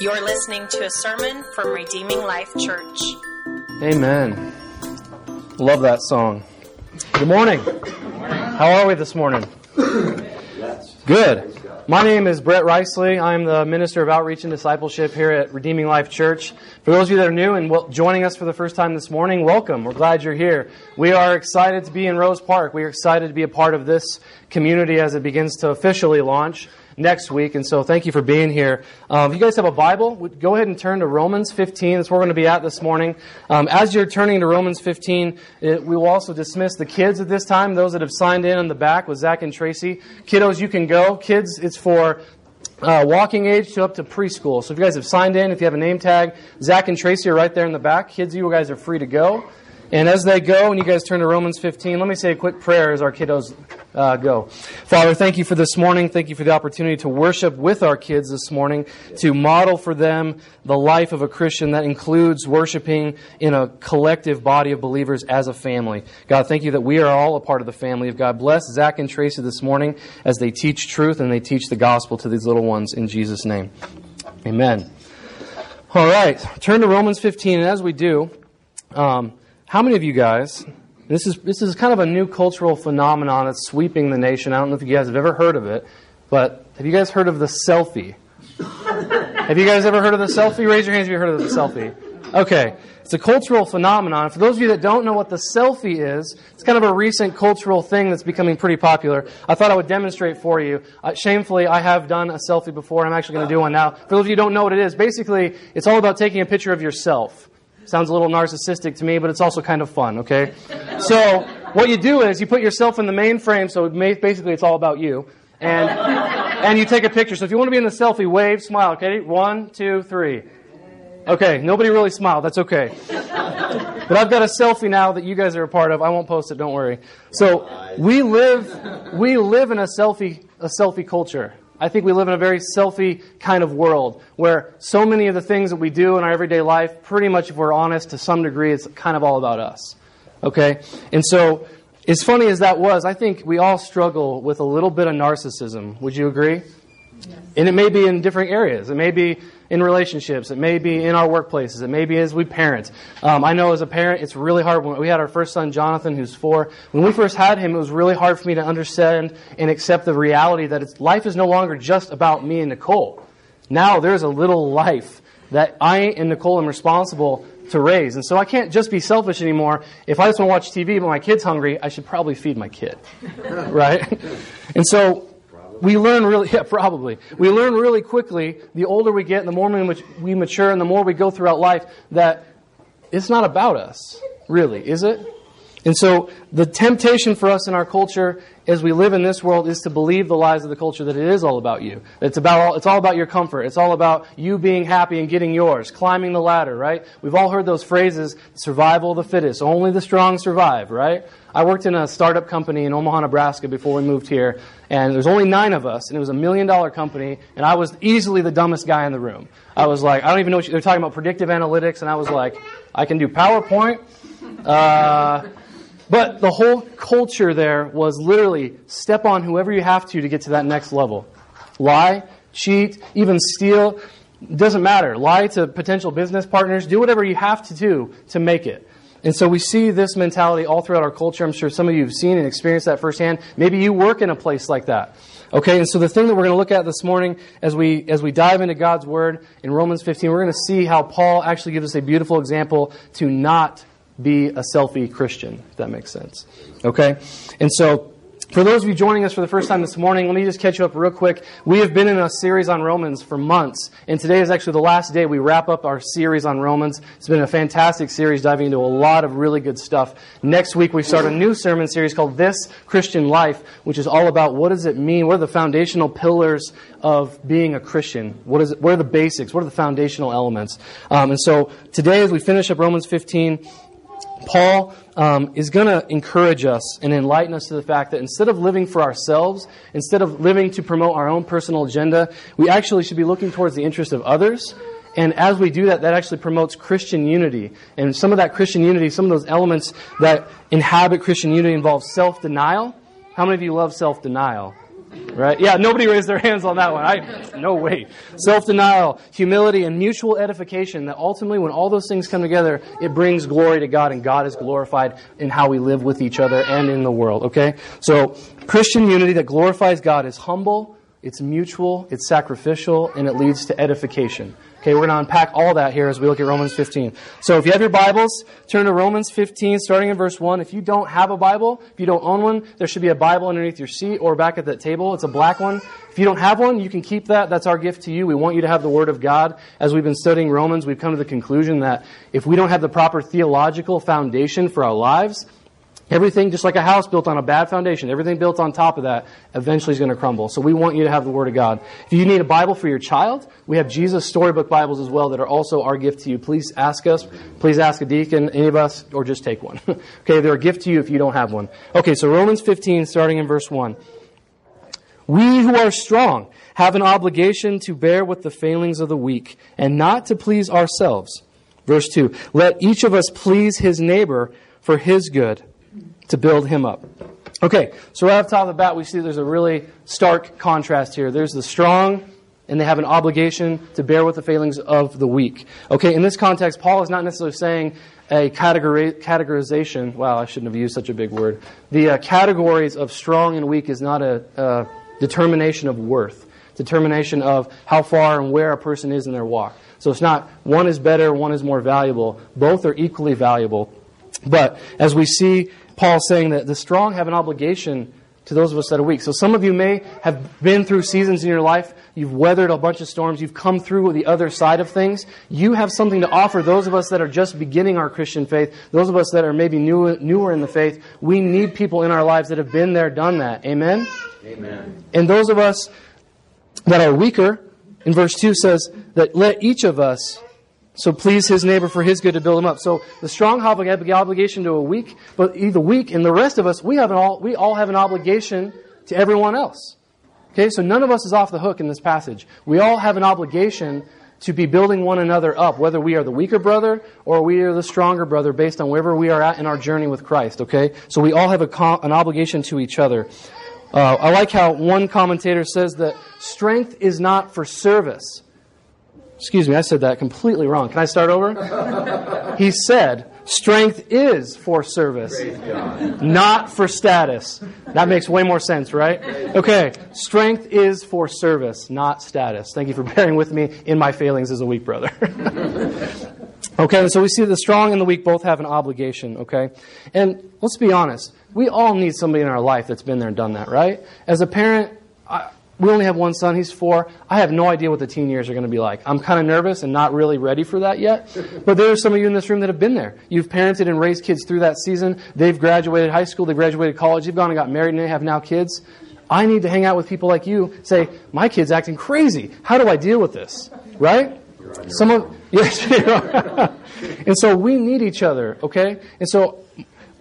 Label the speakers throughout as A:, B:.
A: You're listening to a sermon from Redeeming Life Church.
B: Amen. Love that song. Good morning. How are we this morning? Good. My name is Brett Riceley. I'm the Minister of Outreach and Discipleship here at Redeeming Life Church. For those of you that are new and joining us for the first time this morning, welcome. We're glad you're here. We are excited to be in Rose Park. We are excited to be a part of this community as it begins to officially launch next week. And so thank you for being here. Um, if you guys have a Bible, go ahead and turn to Romans 15. That's where we're going to be at this morning. Um, as you're turning to Romans 15, it, we will also dismiss the kids at this time, those that have signed in on the back with Zach and Tracy. Kiddos, you can go. Kids, it's for uh, walking age to up to preschool. So if you guys have signed in, if you have a name tag, Zach and Tracy are right there in the back. Kids, you guys are free to go. And as they go, and you guys turn to Romans 15, let me say a quick prayer as our kiddos uh, go. Father, thank you for this morning. Thank you for the opportunity to worship with our kids this morning, to model for them the life of a Christian that includes worshiping in a collective body of believers as a family. God, thank you that we are all a part of the family of God. Bless Zach and Tracy this morning as they teach truth and they teach the gospel to these little ones in Jesus' name. Amen. All right, turn to Romans 15, and as we do, um, how many of you guys, this is, this is kind of a new cultural phenomenon that's sweeping the nation. I don't know if you guys have ever heard of it, but have you guys heard of the selfie? have you guys ever heard of the selfie? Raise your hands if you've heard of the selfie. Okay. It's a cultural phenomenon. For those of you that don't know what the selfie is, it's kind of a recent cultural thing that's becoming pretty popular. I thought I would demonstrate for you. Uh, shamefully, I have done a selfie before, I'm actually going to do one now. For those of you who don't know what it is, basically, it's all about taking a picture of yourself. Sounds a little narcissistic to me, but it's also kind of fun, okay? So, what you do is you put yourself in the main frame, so basically it's all about you. And, and you take a picture. So if you want to be in the selfie, wave, smile, okay? One, two, three. Okay, nobody really smiled. That's okay. But I've got a selfie now that you guys are a part of. I won't post it, don't worry. So we live we live in a selfie a selfie culture. I think we live in a very selfie kind of world where so many of the things that we do in our everyday life, pretty much if we're honest to some degree, it's kind of all about us. Okay? And so, as funny as that was, I think we all struggle with a little bit of narcissism. Would you agree? And it may be in different areas. It may be in relationships. It may be in our workplaces. It may be as we parent. Um, I know as a parent, it's really hard. When we had our first son, Jonathan, who's four, when we first had him, it was really hard for me to understand and accept the reality that life is no longer just about me and Nicole. Now there's a little life that I and Nicole am responsible to raise. And so I can't just be selfish anymore. If I just want to watch TV but my kid's hungry, I should probably feed my kid. right? And so we learn really, yeah, probably. We learn really quickly, the older we get, and the more we mature, and the more we go throughout life, that it's not about us, really, is it? And so the temptation for us in our culture as we live in this world is to believe the lies of the culture that it is all about you. It's about all, it's all about your comfort. It's all about you being happy and getting yours, climbing the ladder, right? We've all heard those phrases, survival of the fittest, only the strong survive, right? I worked in a startup company in Omaha, Nebraska before we moved here, and there's only nine of us, and it was a million dollar company, and I was easily the dumbest guy in the room. I was like, I don't even know what you, they're talking about predictive analytics, and I was like, I can do PowerPoint. Uh, but the whole culture there was literally step on whoever you have to to get to that next level. Lie, cheat, even steal. Doesn't matter. Lie to potential business partners. Do whatever you have to do to make it. And so we see this mentality all throughout our culture. I'm sure some of you have seen and experienced that firsthand. Maybe you work in a place like that. Okay, and so the thing that we're going to look at this morning as we as we dive into God's word in Romans 15, we're going to see how Paul actually gives us a beautiful example to not be a selfie Christian, if that makes sense. Okay? And so, for those of you joining us for the first time this morning, let me just catch you up real quick. We have been in a series on Romans for months, and today is actually the last day we wrap up our series on Romans. It's been a fantastic series diving into a lot of really good stuff. Next week we start a new sermon series called This Christian Life, which is all about what does it mean? What are the foundational pillars of being a Christian? What is it, what are the basics? What are the foundational elements? Um, and so today as we finish up Romans 15, Paul um, is going to encourage us and enlighten us to the fact that instead of living for ourselves, instead of living to promote our own personal agenda, we actually should be looking towards the interest of others. And as we do that, that actually promotes Christian unity. And some of that Christian unity, some of those elements that inhabit Christian unity involve self denial. How many of you love self denial? Right? Yeah, nobody raised their hands on that one. I no way. Self-denial, humility, and mutual edification that ultimately when all those things come together, it brings glory to God and God is glorified in how we live with each other and in the world, okay? So, Christian unity that glorifies God is humble, it's mutual, it's sacrificial, and it leads to edification. Okay, we're going to unpack all that here as we look at Romans 15. So if you have your Bibles, turn to Romans 15, starting in verse 1. If you don't have a Bible, if you don't own one, there should be a Bible underneath your seat or back at that table. It's a black one. If you don't have one, you can keep that. That's our gift to you. We want you to have the Word of God. As we've been studying Romans, we've come to the conclusion that if we don't have the proper theological foundation for our lives, Everything, just like a house built on a bad foundation, everything built on top of that eventually is going to crumble. So we want you to have the Word of God. If you need a Bible for your child, we have Jesus Storybook Bibles as well that are also our gift to you. Please ask us. Please ask a deacon, any of us, or just take one. okay, they're a gift to you if you don't have one. Okay, so Romans 15, starting in verse 1. We who are strong have an obligation to bear with the failings of the weak and not to please ourselves. Verse 2. Let each of us please his neighbor for his good to build him up. Okay, so right off the top of the bat, we see there's a really stark contrast here. There's the strong, and they have an obligation to bear with the failings of the weak. Okay, in this context, Paul is not necessarily saying a categori- categorization. Wow, I shouldn't have used such a big word. The uh, categories of strong and weak is not a uh, determination of worth, determination of how far and where a person is in their walk. So it's not one is better, one is more valuable. Both are equally valuable. But as we see Paul saying that the strong have an obligation to those of us that are weak. So some of you may have been through seasons in your life. You've weathered a bunch of storms. You've come through the other side of things. You have something to offer those of us that are just beginning our Christian faith, those of us that are maybe new, newer in the faith. We need people in our lives that have been there, done that. Amen?
C: Amen.
B: And those of us that are weaker, in verse 2 says that let each of us so please his neighbor for his good to build him up. So the strong have an obligation to a weak, but the weak and the rest of us, we have an all, we all have an obligation to everyone else. Okay, so none of us is off the hook in this passage. We all have an obligation to be building one another up, whether we are the weaker brother or we are the stronger brother based on wherever we are at in our journey with Christ. Okay, so we all have a, an obligation to each other. Uh, I like how one commentator says that strength is not for service Excuse me, I said that completely wrong. Can I start over? he said, strength is for service, not for status. That makes way more sense, right? Okay, strength is for service, not status. Thank you for bearing with me in my failings as a weak brother. okay, so we see the strong and the weak both have an obligation, okay? And let's be honest, we all need somebody in our life that's been there and done that, right? As a parent, I, we only have one son, he's four. I have no idea what the teen years are going to be like. I'm kind of nervous and not really ready for that yet. But there are some of you in this room that have been there. You've parented and raised kids through that season. They've graduated high school, they've graduated college, they've gone and got married, and they have now kids. I need to hang out with people like you, say, my kid's acting crazy. How do I deal with this? Right? Someone, yes, and so we need each other, okay? And so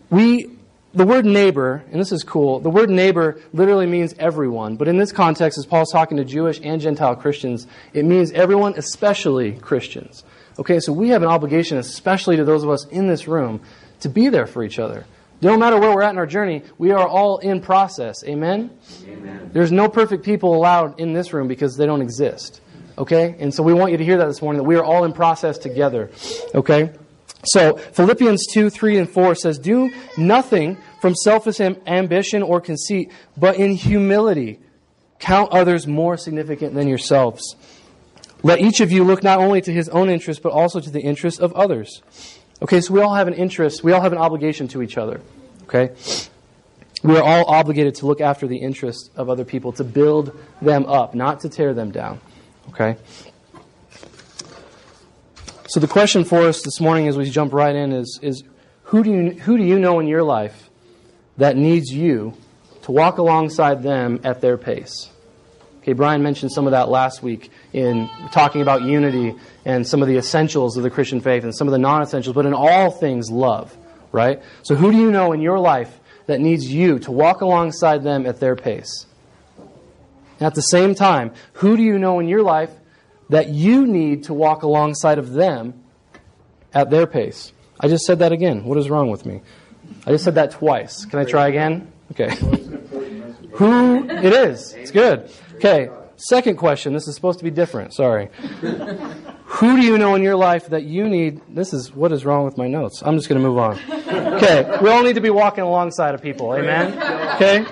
B: we the word neighbor, and this is cool, the word neighbor literally means everyone. But in this context, as Paul's talking to Jewish and Gentile Christians, it means everyone, especially Christians. Okay, so we have an obligation, especially to those of us in this room, to be there for each other. No matter where we're at in our journey, we are all in process. Amen? Amen? There's no perfect people allowed in this room because they don't exist. Okay? And so we want you to hear that this morning, that we are all in process together. Okay? So, Philippians 2, 3, and 4 says, Do nothing from selfish ambition or conceit, but in humility count others more significant than yourselves. Let each of you look not only to his own interest, but also to the interest of others. Okay, so we all have an interest, we all have an obligation to each other. Okay? We are all obligated to look after the interests of other people, to build them up, not to tear them down. Okay? So the question for us this morning as we jump right in is, is who, do you, who do you know in your life that needs you to walk alongside them at their pace? Okay, Brian mentioned some of that last week in talking about unity and some of the essentials of the Christian faith and some of the non essentials, but in all things, love, right? So who do you know in your life that needs you to walk alongside them at their pace? at the same time, who do you know in your life that you need to walk alongside of them at their pace. I just said that again. What is wrong with me? I just said that twice. Can I try again? Okay. Who it is. It's good. Okay, second question. This is supposed to be different. Sorry. Who do you know in your life that you need? This is what is wrong with my notes. I'm just going to move on. Okay, we all need to be walking alongside of people. Amen? Okay?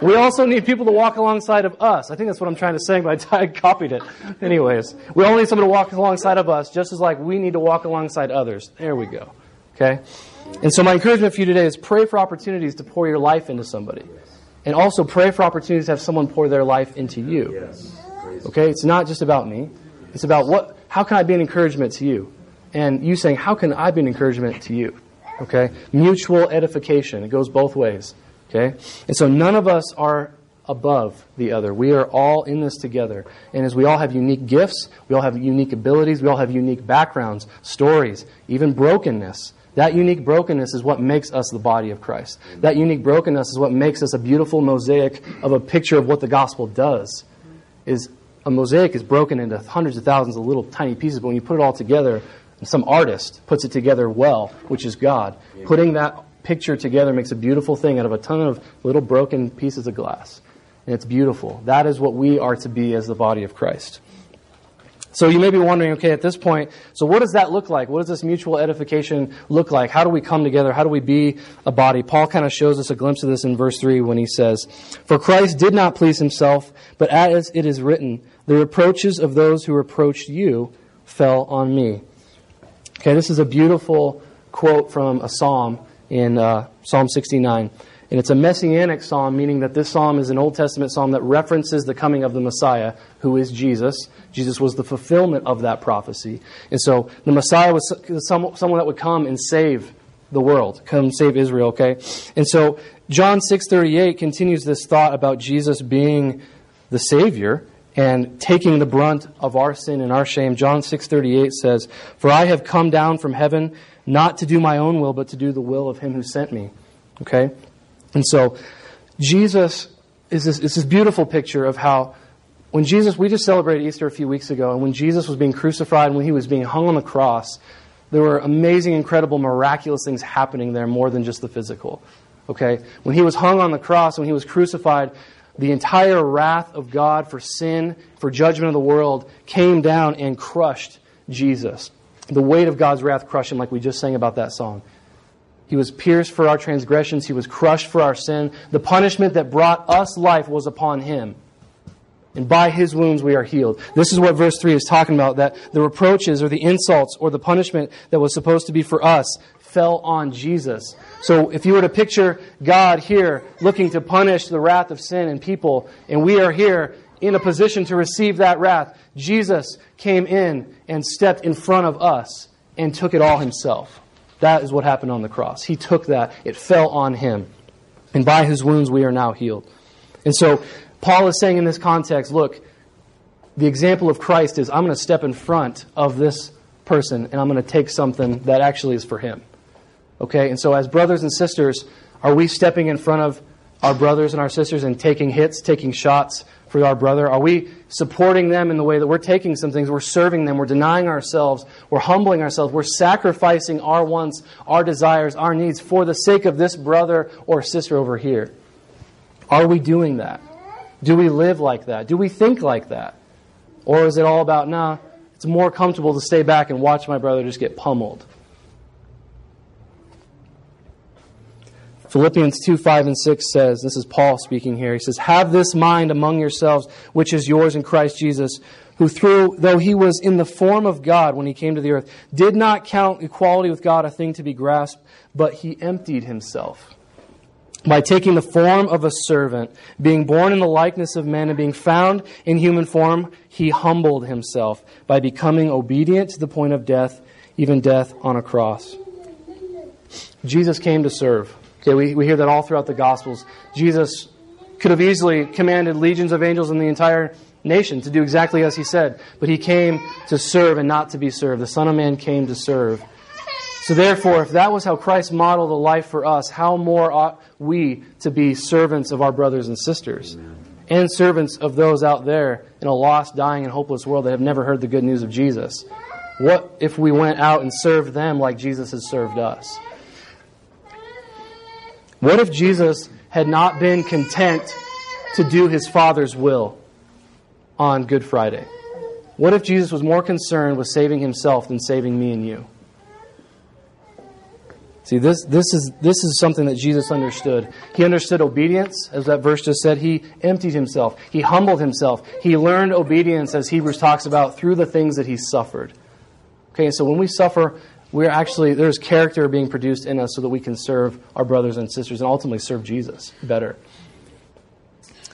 B: We also need people to walk alongside of us. I think that's what I'm trying to say, but I copied it. Anyways, we all need someone to walk alongside of us, just as like we need to walk alongside others. There we go. Okay? And so my encouragement for you today is pray for opportunities to pour your life into somebody. And also pray for opportunities to have someone pour their life into you. Okay? It's not just about me. It's about what how can I be an encouragement to you? And you saying, how can I be an encouragement to you? Okay? Mutual edification. It goes both ways. Okay? And so none of us are above the other. We are all in this together. And as we all have unique gifts, we all have unique abilities, we all have unique backgrounds, stories, even brokenness. That unique brokenness is what makes us the body of Christ. That unique brokenness is what makes us a beautiful mosaic of a picture of what the gospel does. Is a mosaic is broken into hundreds of thousands of little tiny pieces, but when you put it all together, some artist puts it together well, which is God. Putting that picture together makes a beautiful thing out of a ton of little broken pieces of glass. And it's beautiful. That is what we are to be as the body of Christ. So you may be wondering, okay, at this point, so what does that look like? What does this mutual edification look like? How do we come together? How do we be a body? Paul kind of shows us a glimpse of this in verse 3 when he says, For Christ did not please himself, but as it is written, the reproaches of those who reproached you fell on me. Okay, this is a beautiful quote from a psalm in uh, Psalm 69. And it's a messianic psalm, meaning that this psalm is an Old Testament psalm that references the coming of the Messiah, who is Jesus. Jesus was the fulfillment of that prophecy. And so the Messiah was someone that would come and save the world, come save Israel, okay? And so John 6:38 continues this thought about Jesus being the savior and taking the brunt of our sin and our shame. John 6:38 says, "For I have come down from heaven not to do my own will, but to do the will of him who sent me." Okay? And so Jesus is this, is this beautiful picture of how when Jesus, we just celebrated Easter a few weeks ago, and when Jesus was being crucified, when he was being hung on the cross, there were amazing, incredible, miraculous things happening there more than just the physical. Okay? When he was hung on the cross, when he was crucified, the entire wrath of God for sin, for judgment of the world, came down and crushed Jesus. The weight of God's wrath crushed him, like we just sang about that song. He was pierced for our transgressions, he was crushed for our sin. The punishment that brought us life was upon him. And by his wounds we are healed. This is what verse 3 is talking about that the reproaches or the insults or the punishment that was supposed to be for us fell on Jesus. So if you were to picture God here looking to punish the wrath of sin and people, and we are here in a position to receive that wrath, Jesus came in and stepped in front of us and took it all himself. That is what happened on the cross. He took that, it fell on him. And by his wounds we are now healed. And so Paul is saying in this context look, the example of Christ is I'm going to step in front of this person and I'm going to take something that actually is for him. Okay? And so, as brothers and sisters, are we stepping in front of our brothers and our sisters and taking hits, taking shots for our brother? Are we supporting them in the way that we're taking some things, we're serving them, we're denying ourselves, we're humbling ourselves, we're sacrificing our wants, our desires, our needs for the sake of this brother or sister over here? Are we doing that? Do we live like that? Do we think like that? Or is it all about, nah, it's more comfortable to stay back and watch my brother just get pummeled? Philippians 2 5 and 6 says, this is Paul speaking here. He says, Have this mind among yourselves, which is yours in Christ Jesus, who through, though he was in the form of God when he came to the earth, did not count equality with God a thing to be grasped, but he emptied himself. By taking the form of a servant, being born in the likeness of men, and being found in human form, he humbled himself by becoming obedient to the point of death, even death on a cross. Jesus came to serve. Okay, we, we hear that all throughout the Gospels. Jesus could have easily commanded legions of angels in the entire nation to do exactly as he said, but he came to serve and not to be served. The Son of Man came to serve. So, therefore, if that was how Christ modeled a life for us, how more ought we to be servants of our brothers and sisters? Amen. And servants of those out there in a lost, dying, and hopeless world that have never heard the good news of Jesus. What if we went out and served them like Jesus has served us? What if Jesus had not been content to do his Father's will on Good Friday? What if Jesus was more concerned with saving himself than saving me and you? See, this, this, is, this is something that Jesus understood. He understood obedience, as that verse just said. He emptied himself. He humbled himself. He learned obedience, as Hebrews talks about, through the things that he suffered. Okay, so when we suffer, we're actually, there's character being produced in us so that we can serve our brothers and sisters and ultimately serve Jesus better.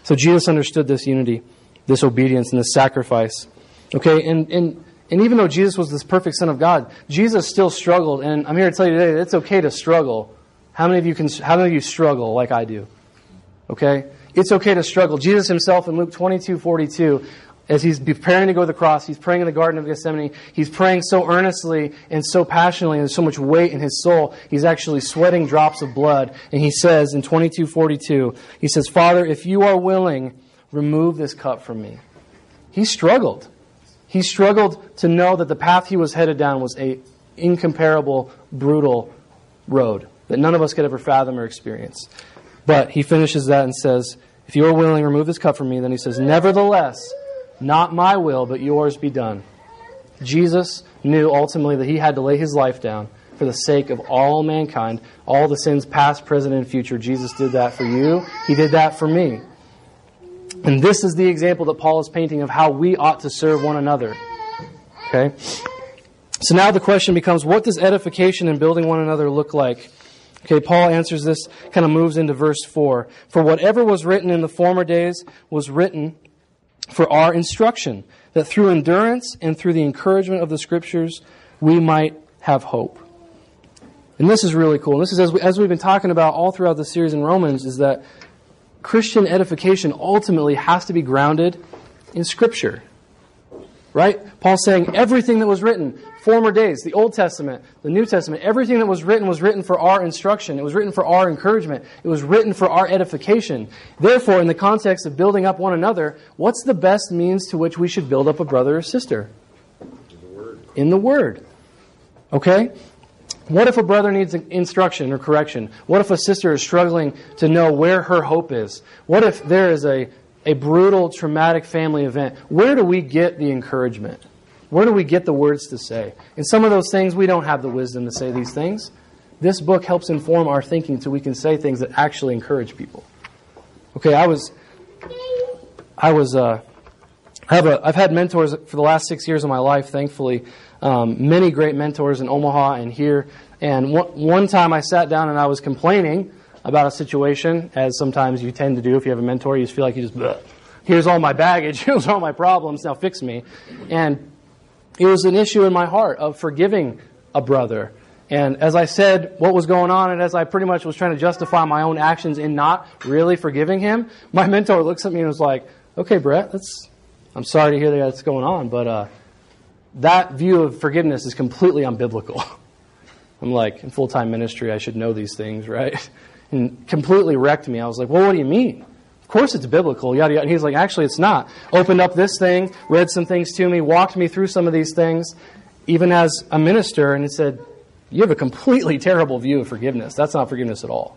B: So Jesus understood this unity, this obedience, and this sacrifice. Okay, and, and and even though Jesus was this perfect Son of God, Jesus still struggled. And I'm here to tell you today it's okay to struggle. How many of you can? How many of you struggle like I do? Okay, it's okay to struggle. Jesus himself in Luke 22, 42, as he's preparing to go to the cross, he's praying in the Garden of Gethsemane. He's praying so earnestly and so passionately, and there's so much weight in his soul. He's actually sweating drops of blood. And he says in 22, 42, he says, Father, if you are willing, remove this cup from me. He struggled. He struggled to know that the path he was headed down was a incomparable, brutal road that none of us could ever fathom or experience. But he finishes that and says, If you are willing, remove this cup from me. Then he says, Nevertheless, not my will, but yours be done. Jesus knew ultimately that he had to lay his life down for the sake of all mankind, all the sins past, present, and future. Jesus did that for you. He did that for me. And this is the example that Paul is painting of how we ought to serve one another. Okay? So now the question becomes what does edification and building one another look like? Okay, Paul answers this, kind of moves into verse 4. For whatever was written in the former days was written for our instruction, that through endurance and through the encouragement of the Scriptures we might have hope. And this is really cool. And this is as, we, as we've been talking about all throughout the series in Romans, is that Christian edification ultimately has to be grounded in Scripture. Right? Paul's saying everything that was written, former days, the Old Testament, the New Testament, everything that was written was written for our instruction. It was written for our encouragement. It was written for our edification. Therefore, in the context of building up one another, what's the best means to which we should build up a brother or sister?
C: In the Word.
B: In the Word. Okay? What if a brother needs instruction or correction? What if a sister is struggling to know where her hope is? What if there is a, a brutal, traumatic family event? Where do we get the encouragement? Where do we get the words to say? In some of those things, we don't have the wisdom to say these things. This book helps inform our thinking so we can say things that actually encourage people. Okay, I was, I was, uh, I have a, I've had mentors for the last six years of my life, thankfully, um, many great mentors in Omaha and here. And one, one time I sat down and I was complaining about a situation, as sometimes you tend to do if you have a mentor. You just feel like you just, Bleh. here's all my baggage, here's all my problems, now fix me. And it was an issue in my heart of forgiving a brother. And as I said what was going on, and as I pretty much was trying to justify my own actions in not really forgiving him, my mentor looks at me and was like, okay, Brett, that's, I'm sorry to hear that that's going on, but uh, that view of forgiveness is completely unbiblical. I'm like, in full time ministry, I should know these things, right? And completely wrecked me. I was like, well, what do you mean? Course it's biblical, yada yada. And he's like, actually, it's not. Opened up this thing, read some things to me, walked me through some of these things, even as a minister, and he said, you have a completely terrible view of forgiveness. That's not forgiveness at all.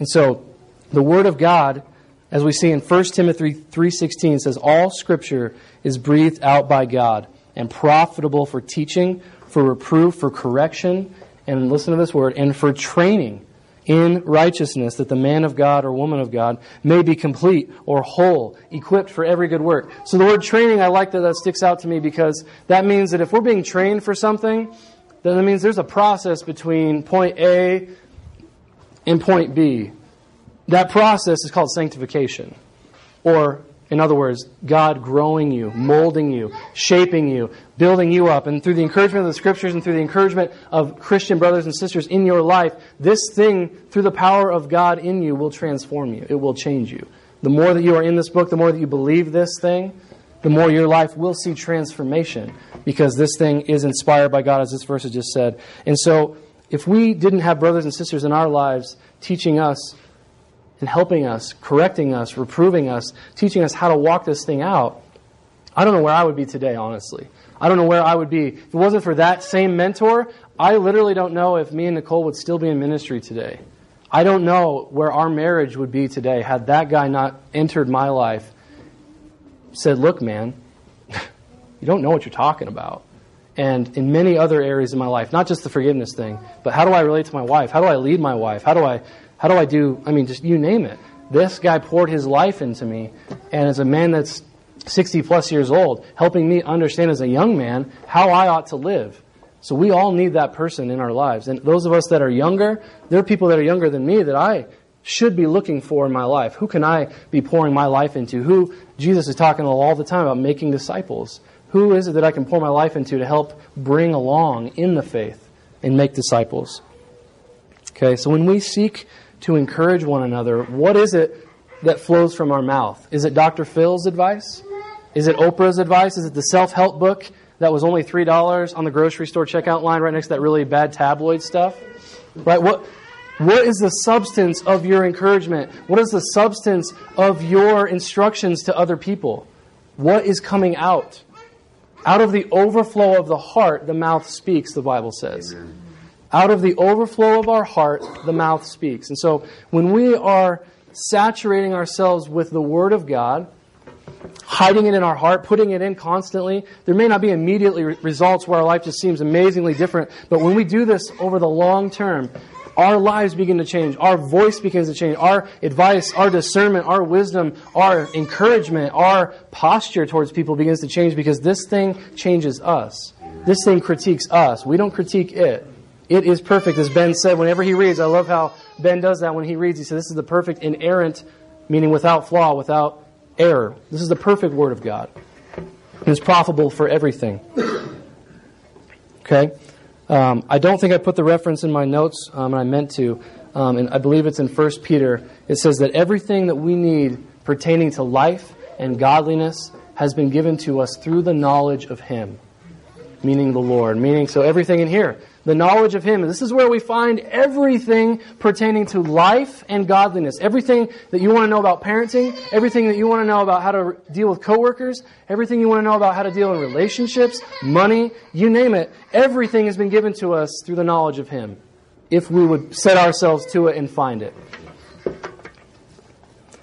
B: And so, the Word of God, as we see in 1 Timothy 3.16, says, All Scripture is breathed out by God and profitable for teaching, for reproof, for correction, and listen to this word, and for training in righteousness, that the man of God or woman of God may be complete or whole, equipped for every good work. So the word training, I like that that sticks out to me because that means that if we're being trained for something, then that means there's a process between point A and point B. That process is called sanctification, or in other words, God growing you, molding you, shaping you, building you up. And through the encouragement of the scriptures and through the encouragement of Christian brothers and sisters in your life, this thing, through the power of God in you, will transform you. It will change you. The more that you are in this book, the more that you believe this thing, the more your life will see transformation because this thing is inspired by God, as this verse has just said. And so, if we didn't have brothers and sisters in our lives teaching us and helping us, correcting us, reproving us, teaching us how to walk this thing out, I don't know where I would be today, honestly. I don't know where I would be. If it wasn't for that same mentor, I literally don't know if me and Nicole would still be in ministry today. I don't know where our marriage would be today had that guy not entered my life, said, Look, man, you don't know what you're talking about. And in many other areas of my life, not just the forgiveness thing, but how do I relate to my wife? How do I lead my wife? How do I, how do I do, I mean, just you name it. This guy poured his life into me, and as a man that's 60 plus years old, helping me understand as a young man how I ought to live. So we all need that person in our lives. And those of us that are younger, there are people that are younger than me that I should be looking for in my life. Who can I be pouring my life into? Who Jesus is talking all the time about making disciples. Who is it that I can pour my life into to help bring along in the faith and make disciples? Okay, so when we seek to encourage one another, what is it that flows from our mouth? Is it Dr. Phil's advice? Is it Oprah's advice? Is it the self help book that was only $3 on the grocery store checkout line right next to that really bad tabloid stuff? Right? What, what is the substance of your encouragement? What is the substance of your instructions to other people? What is coming out? Out of the overflow of the heart, the mouth speaks, the Bible says. Amen. Out of the overflow of our heart, the mouth speaks. And so when we are saturating ourselves with the Word of God, hiding it in our heart, putting it in constantly. There may not be immediately results where our life just seems amazingly different, but when we do this over the long term, our lives begin to change. Our voice begins to change. Our advice, our discernment, our wisdom, our encouragement, our posture towards people begins to change because this thing changes us. This thing critiques us. We don't critique it. It is perfect, as Ben said whenever he reads. I love how Ben does that when he reads. He says, This is the perfect, inerrant, meaning without flaw, without error. This is the perfect Word of God. It is profitable for everything. Okay? Um, I don't think I put the reference in my notes, um, and I meant to. Um, and I believe it's in 1 Peter. It says that everything that we need pertaining to life and godliness has been given to us through the knowledge of Him, meaning the Lord. Meaning, so everything in here the knowledge of Him. And this is where we find everything pertaining to life and godliness. Everything that you want to know about parenting, everything that you want to know about how to deal with coworkers, everything you want to know about how to deal in relationships, money, you name it. Everything has been given to us through the knowledge of Him. If we would set ourselves to it and find it.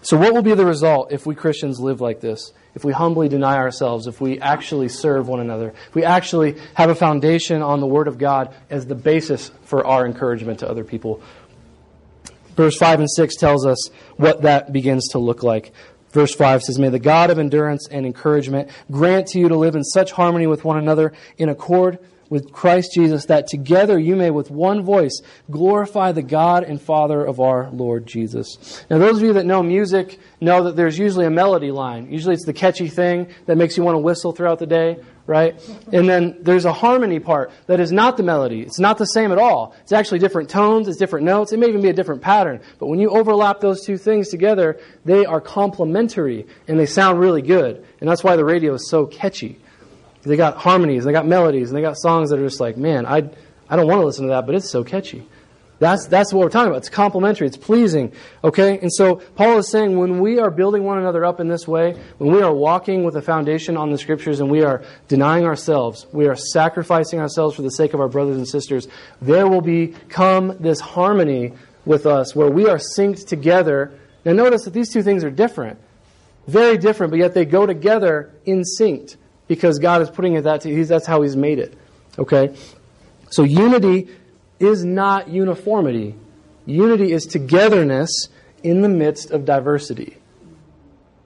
B: So, what will be the result if we Christians live like this? If we humbly deny ourselves, if we actually serve one another, if we actually have a foundation on the Word of God as the basis for our encouragement to other people. Verse 5 and 6 tells us what that begins to look like. Verse 5 says, May the God of endurance and encouragement grant to you to live in such harmony with one another in accord with Christ Jesus, that together you may with one voice glorify the God and Father of our Lord Jesus. Now, those of you that know music know that there's usually a melody line. Usually it's the catchy thing that makes you want to whistle throughout the day, right? And then there's a harmony part that is not the melody. It's not the same at all. It's actually different tones, it's different notes, it may even be a different pattern. But when you overlap those two things together, they are complementary and they sound really good. And that's why the radio is so catchy. They got harmonies, they got melodies, and they got songs that are just like, man, I, I don't want to listen to that, but it's so catchy. That's, that's what we're talking about. It's complementary. It's pleasing. Okay? And so Paul is saying when we are building one another up in this way, when we are walking with a foundation on the scriptures and we are denying ourselves, we are sacrificing ourselves for the sake of our brothers and sisters, there will become this harmony with us where we are synced together. Now notice that these two things are different. Very different, but yet they go together in synced because God is putting it that to, that's how He's made it. Okay? So unity is not uniformity. Unity is togetherness in the midst of diversity.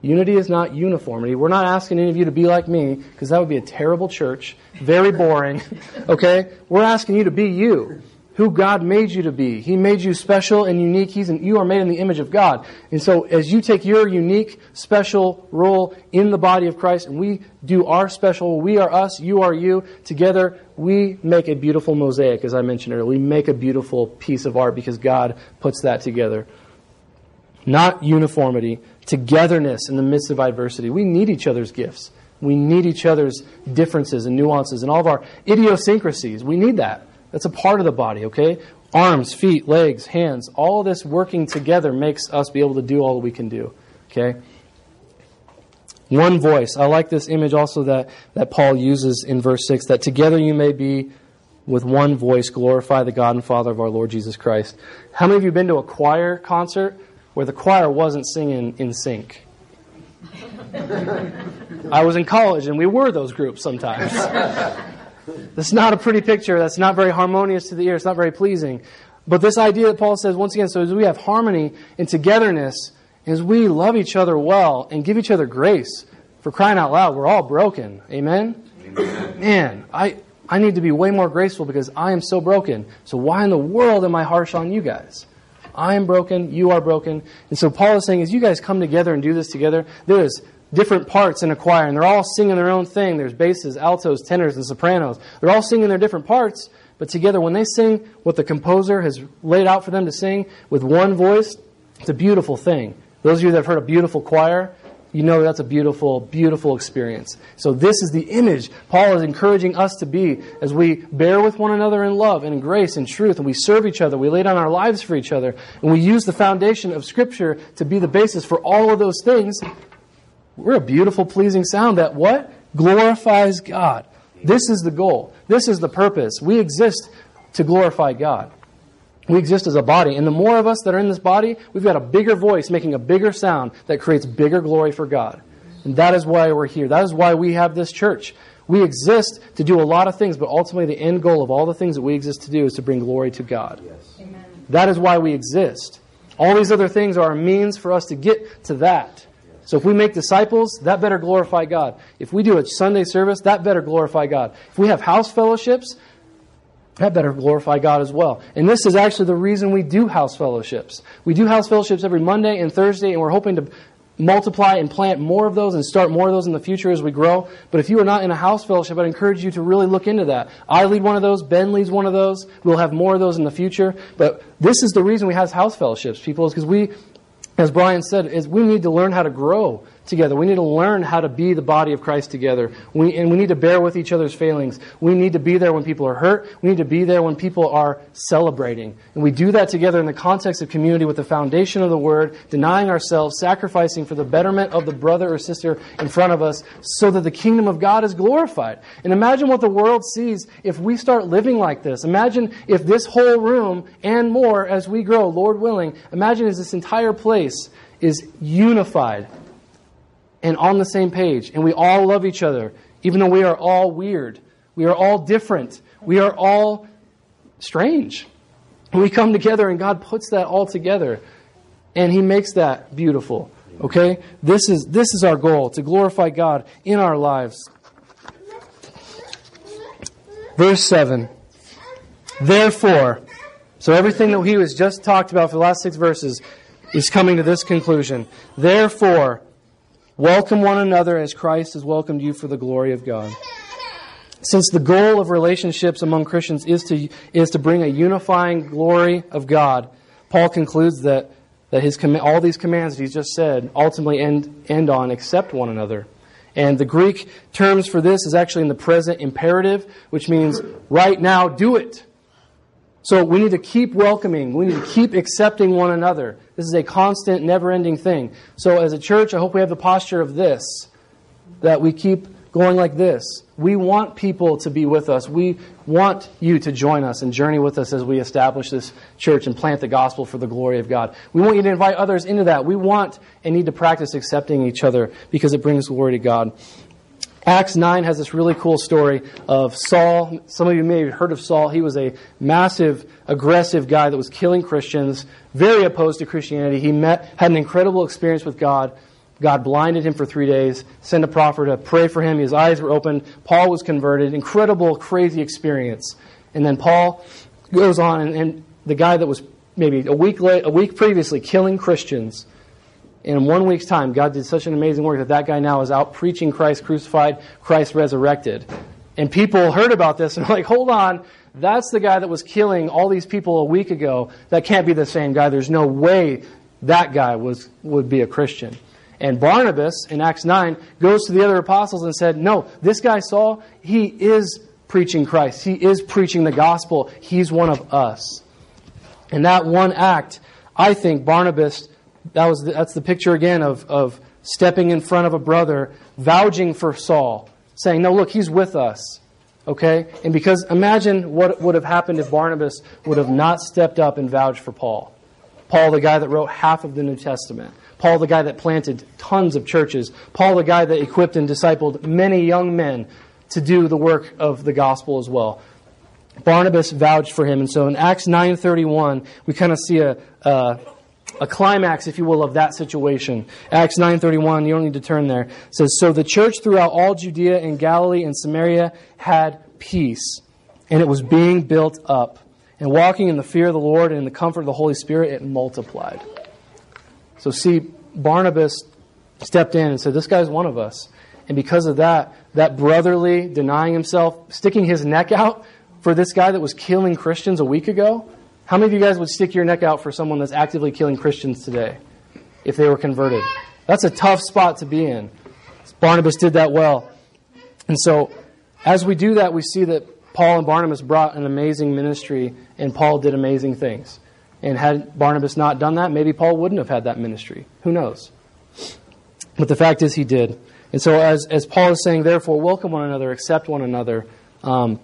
B: Unity is not uniformity. We're not asking any of you to be like me, because that would be a terrible church, very boring. Okay? We're asking you to be you who God made you to be. He made you special and unique. He's in, you are made in the image of God. And so as you take your unique, special role in the body of Christ and we do our special, we are us, you are you, together we make a beautiful mosaic, as I mentioned earlier. We make a beautiful piece of art because God puts that together. Not uniformity, togetherness in the midst of adversity. We need each other's gifts. We need each other's differences and nuances and all of our idiosyncrasies. We need that. That's a part of the body, okay? Arms, feet, legs, hands, all this working together makes us be able to do all that we can do, okay? One voice. I like this image also that, that Paul uses in verse 6 that together you may be with one voice glorify the God and Father of our Lord Jesus Christ. How many of you have been to a choir concert where the choir wasn't singing in sync? I was in college and we were those groups sometimes. That's not a pretty picture. That's not very harmonious to the ear. It's not very pleasing. But this idea that Paul says, once again, so as we have harmony and togetherness, as we love each other well and give each other grace, for crying out loud, we're all broken. Amen? Amen. Man, I, I need to be way more graceful because I am so broken. So why in the world am I harsh on you guys? I am broken, you are broken. And so Paul is saying, as you guys come together and do this together, there is different parts in a choir, and they're all singing their own thing. There's basses, altos, tenors, and sopranos. They're all singing their different parts, but together, when they sing what the composer has laid out for them to sing with one voice, it's a beautiful thing. Those of you that have heard a beautiful choir, you know that's a beautiful, beautiful experience. So this is the image Paul is encouraging us to be as we bear with one another in love and in grace and truth, and we serve each other, we lay down our lives for each other, and we use the foundation of Scripture to be the basis for all of those things. We're a beautiful, pleasing sound that what? Glorifies God. This is the goal. This is the purpose. We exist to glorify God. We exist as a body. And the more of us that are in this body, we've got a bigger voice making a bigger sound that creates bigger glory for God. And that is why we're here. That is why we have this church. We exist to do a lot of things, but ultimately the end goal of all the things that we exist to do is to bring glory to God. Yes. That is why we exist. All these other things are a means for us to get to that. So if we make disciples, that better glorify God. If we do a Sunday service, that better glorify God. If we have house fellowships, that better glorify God as well. And this is actually the reason we do house fellowships. We do house fellowships every Monday and Thursday, and we're hoping to multiply and plant more of those and start more of those in the future as we grow. But if you are not in a house fellowship, I'd encourage you to really look into that. I lead one of those, Ben leads one of those. We'll have more of those in the future. But this is the reason we have house fellowships, people, is because we as Brian said, is we need to learn how to grow together. We need to learn how to be the body of Christ together. We, and we need to bear with each other's failings. We need to be there when people are hurt. We need to be there when people are celebrating. And we do that together in the context of community with the foundation of the Word, denying ourselves, sacrificing for the betterment of the brother or sister in front of us so that the kingdom of God is glorified. And imagine what the world sees if we start living like this. Imagine if this whole room and more as we grow, Lord willing, imagine as this entire place is unified and on the same page, and we all love each other, even though we are all weird. We are all different. We are all strange. We come together, and God puts that all together, and He makes that beautiful. Okay? This is, this is our goal to glorify God in our lives. Verse 7. Therefore, so everything that he was just talked about for the last six verses is coming to this conclusion. Therefore, Welcome one another as Christ has welcomed you for the glory of God. Since the goal of relationships among Christians is to, is to bring a unifying glory of God, Paul concludes that, that his, all these commands that he's just said ultimately end, end on accept one another. And the Greek terms for this is actually in the present imperative, which means right now do it. So we need to keep welcoming. We need to keep accepting one another. This is a constant, never ending thing. So as a church, I hope we have the posture of this that we keep going like this. We want people to be with us. We want you to join us and journey with us as we establish this church and plant the gospel for the glory of God. We want you to invite others into that. We want and need to practice accepting each other because it brings glory to God. Acts 9 has this really cool story of Saul. Some of you may have heard of Saul. He was a massive, aggressive guy that was killing Christians, very opposed to Christianity. He met, had an incredible experience with God. God blinded him for three days, sent a prophet to pray for him. His eyes were opened. Paul was converted. Incredible, crazy experience. And then Paul goes on, and, and the guy that was maybe a week late, a week previously killing Christians in one week's time, God did such an amazing work that that guy now is out preaching Christ crucified, Christ resurrected. And people heard about this and are like, hold on, that's the guy that was killing all these people a week ago. That can't be the same guy. There's no way that guy was, would be a Christian. And Barnabas in Acts 9 goes to the other apostles and said, No, this guy Saul, he is preaching Christ. He is preaching the gospel. He's one of us. And that one act, I think Barnabas that was the, that's the picture again of, of stepping in front of a brother, vouching for Saul, saying, No, look, he's with us. Okay? And because imagine what would have happened if Barnabas would have not stepped up and vouched for Paul. Paul, the guy that wrote half of the New Testament. Paul, the guy that planted tons of churches. Paul, the guy that equipped and discipled many young men to do the work of the gospel as well. Barnabas vouched for him. And so in Acts 9.31, we kind of see a, a, a, climax, if you will, of that situation. Acts 9.31, you don't need to turn there. Says, So the church throughout all Judea and Galilee and Samaria had peace, and it was being built up. And walking in the fear of the Lord and in the comfort of the Holy Spirit, it multiplied. So see, Barnabas stepped in and said, This guy's one of us. And because of that, that brotherly denying himself, sticking his neck out for this guy that was killing Christians a week ago, how many of you guys would stick your neck out for someone that's actively killing Christians today if they were converted? That's a tough spot to be in. Barnabas did that well. And so, as we do that, we see that Paul and Barnabas brought an amazing ministry, and Paul did amazing things. And had Barnabas not done that, maybe Paul wouldn't have had that ministry. Who knows? But the fact is, he did. And so, as, as Paul is saying, therefore, welcome one another, accept one another. Um,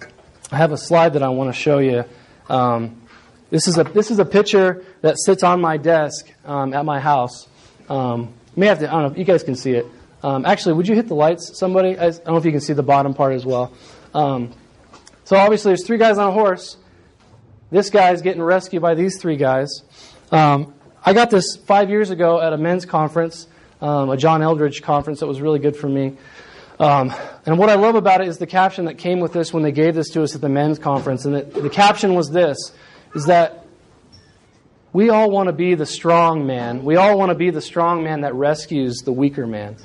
B: I have a slide that I want to show you. Um, this is a this is a picture that sits on my desk um, at my house. Um, may have to. I don't know if you guys can see it. Um, actually, would you hit the lights, somebody? I don't know if you can see the bottom part as well. Um, so obviously, there's three guys on a horse. This guy's getting rescued by these three guys. Um, I got this five years ago at a men's conference um, a John Eldredge conference that was really good for me. Um, and what I love about it is the caption that came with this when they gave this to us at the men's conference. And the, the caption was this, is that we all want to be the strong man. We all want to be the strong man that rescues the weaker man.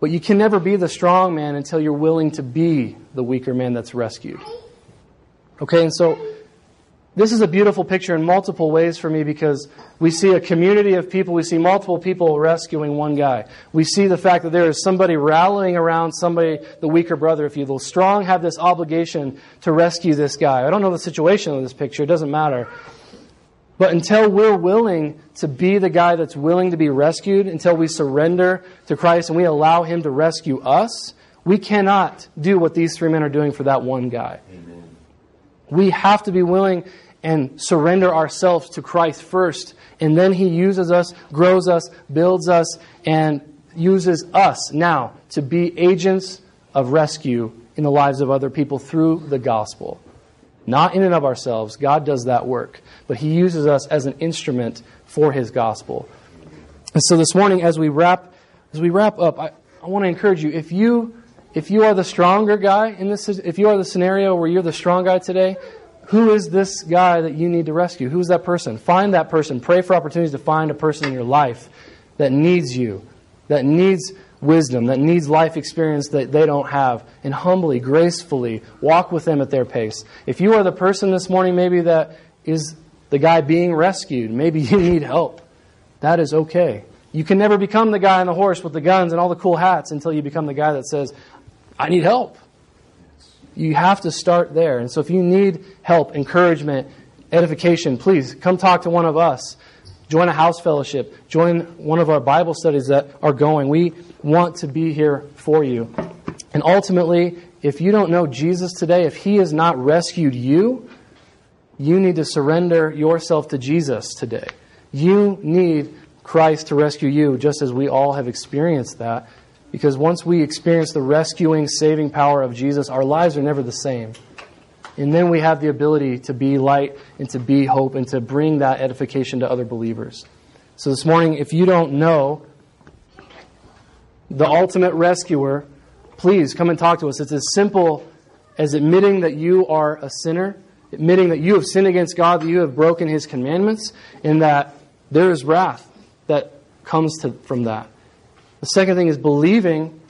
B: But you can never be the strong man until you're willing to be the weaker man that's rescued. Okay, and so this is a beautiful picture in multiple ways for me because we see a community of people, we see multiple people rescuing one guy. We see the fact that there is somebody rallying around somebody, the weaker brother, if you will. Strong have this obligation to rescue this guy. I don't know the situation of this picture, it doesn't matter. But until we're willing to be the guy that's willing to be rescued, until we surrender to Christ and we allow Him to rescue us, we cannot do what these three men are doing for that one guy. Amen. We have to be willing and surrender ourselves to Christ first. And then He uses us, grows us, builds us, and uses us now to be agents of rescue in the lives of other people through the gospel. Not in and of ourselves. God does that work. But He uses us as an instrument for His gospel. And so this morning, as we wrap, as we wrap up, I, I want to encourage you, if you if you are the stronger guy in this if you are the scenario where you're the strong guy today, who is this guy that you need to rescue? Who's that person? Find that person. Pray for opportunities to find a person in your life that needs you, that needs wisdom, that needs life experience that they don't have, and humbly, gracefully walk with them at their pace. If you are the person this morning, maybe that is the guy being rescued, maybe you need help, that is okay. You can never become the guy on the horse with the guns and all the cool hats until you become the guy that says, I need help. You have to start there. And so if you need help, encouragement, edification, please come talk to one of us. Join a house fellowship. Join one of our Bible studies that are going. We want to be here for you. And ultimately, if you don't know Jesus today, if He has not rescued you, you need to surrender yourself to Jesus today. You need Christ to rescue you, just as we all have experienced that. Because once we experience the rescuing, saving power of Jesus, our lives are never the same. And then we have the ability to be light and to be hope and to bring that edification to other believers. So this morning, if you don't know the ultimate rescuer, please come and talk to us. It's as simple as admitting that you are a sinner, admitting that you have sinned against God, that you have broken his commandments, and that there is wrath that comes to, from that. The second thing is believing,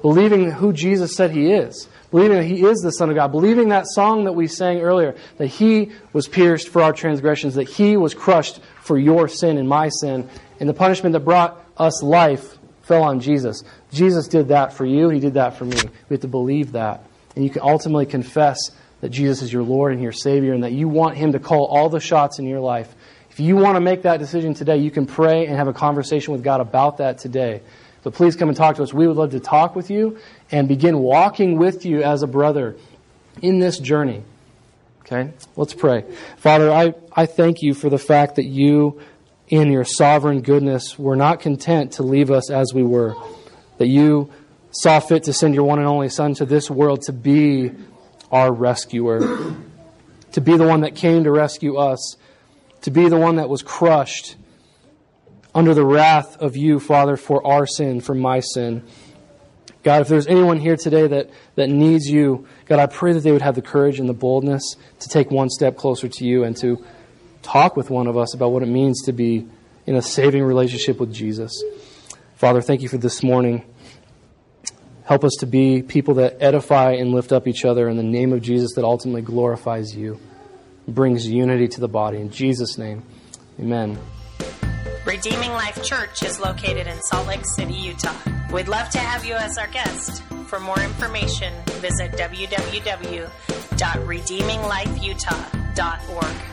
B: believing who Jesus said he is. Believing that he is the Son of God. Believing that song that we sang earlier, that he was pierced for our transgressions, that he was crushed for your sin and my sin, and the punishment that brought us life fell on Jesus. Jesus did that for you, he did that for me. We have to believe that. And you can ultimately confess that Jesus is your Lord and your Savior, and that you want him to call all the shots in your life if you want to make that decision today, you can pray and have a conversation with God about that today. But please come and talk to us. We would love to talk with you and begin walking with you as a brother in this journey. Okay? Let's pray. Father, I, I thank you for the fact that you, in your sovereign goodness, were not content to leave us as we were. That you saw fit to send your one and only Son to this world to be our rescuer, to be the one that came to rescue us, to be the one that was crushed under the wrath of you, Father, for our sin, for my sin. God, if there's anyone here today that, that needs you, God, I pray that they would have the courage and the boldness to take one step closer to you and to talk with one of us about what it means to be in a saving relationship with Jesus. Father, thank you for this morning. Help us to be people that edify and lift up each other in the name of Jesus that ultimately glorifies you, brings unity to the body. In Jesus' name, amen.
A: Redeeming Life Church is located in Salt Lake City, Utah. We'd love to have you as our guest. For more information, visit www.redeeminglifeutah.org.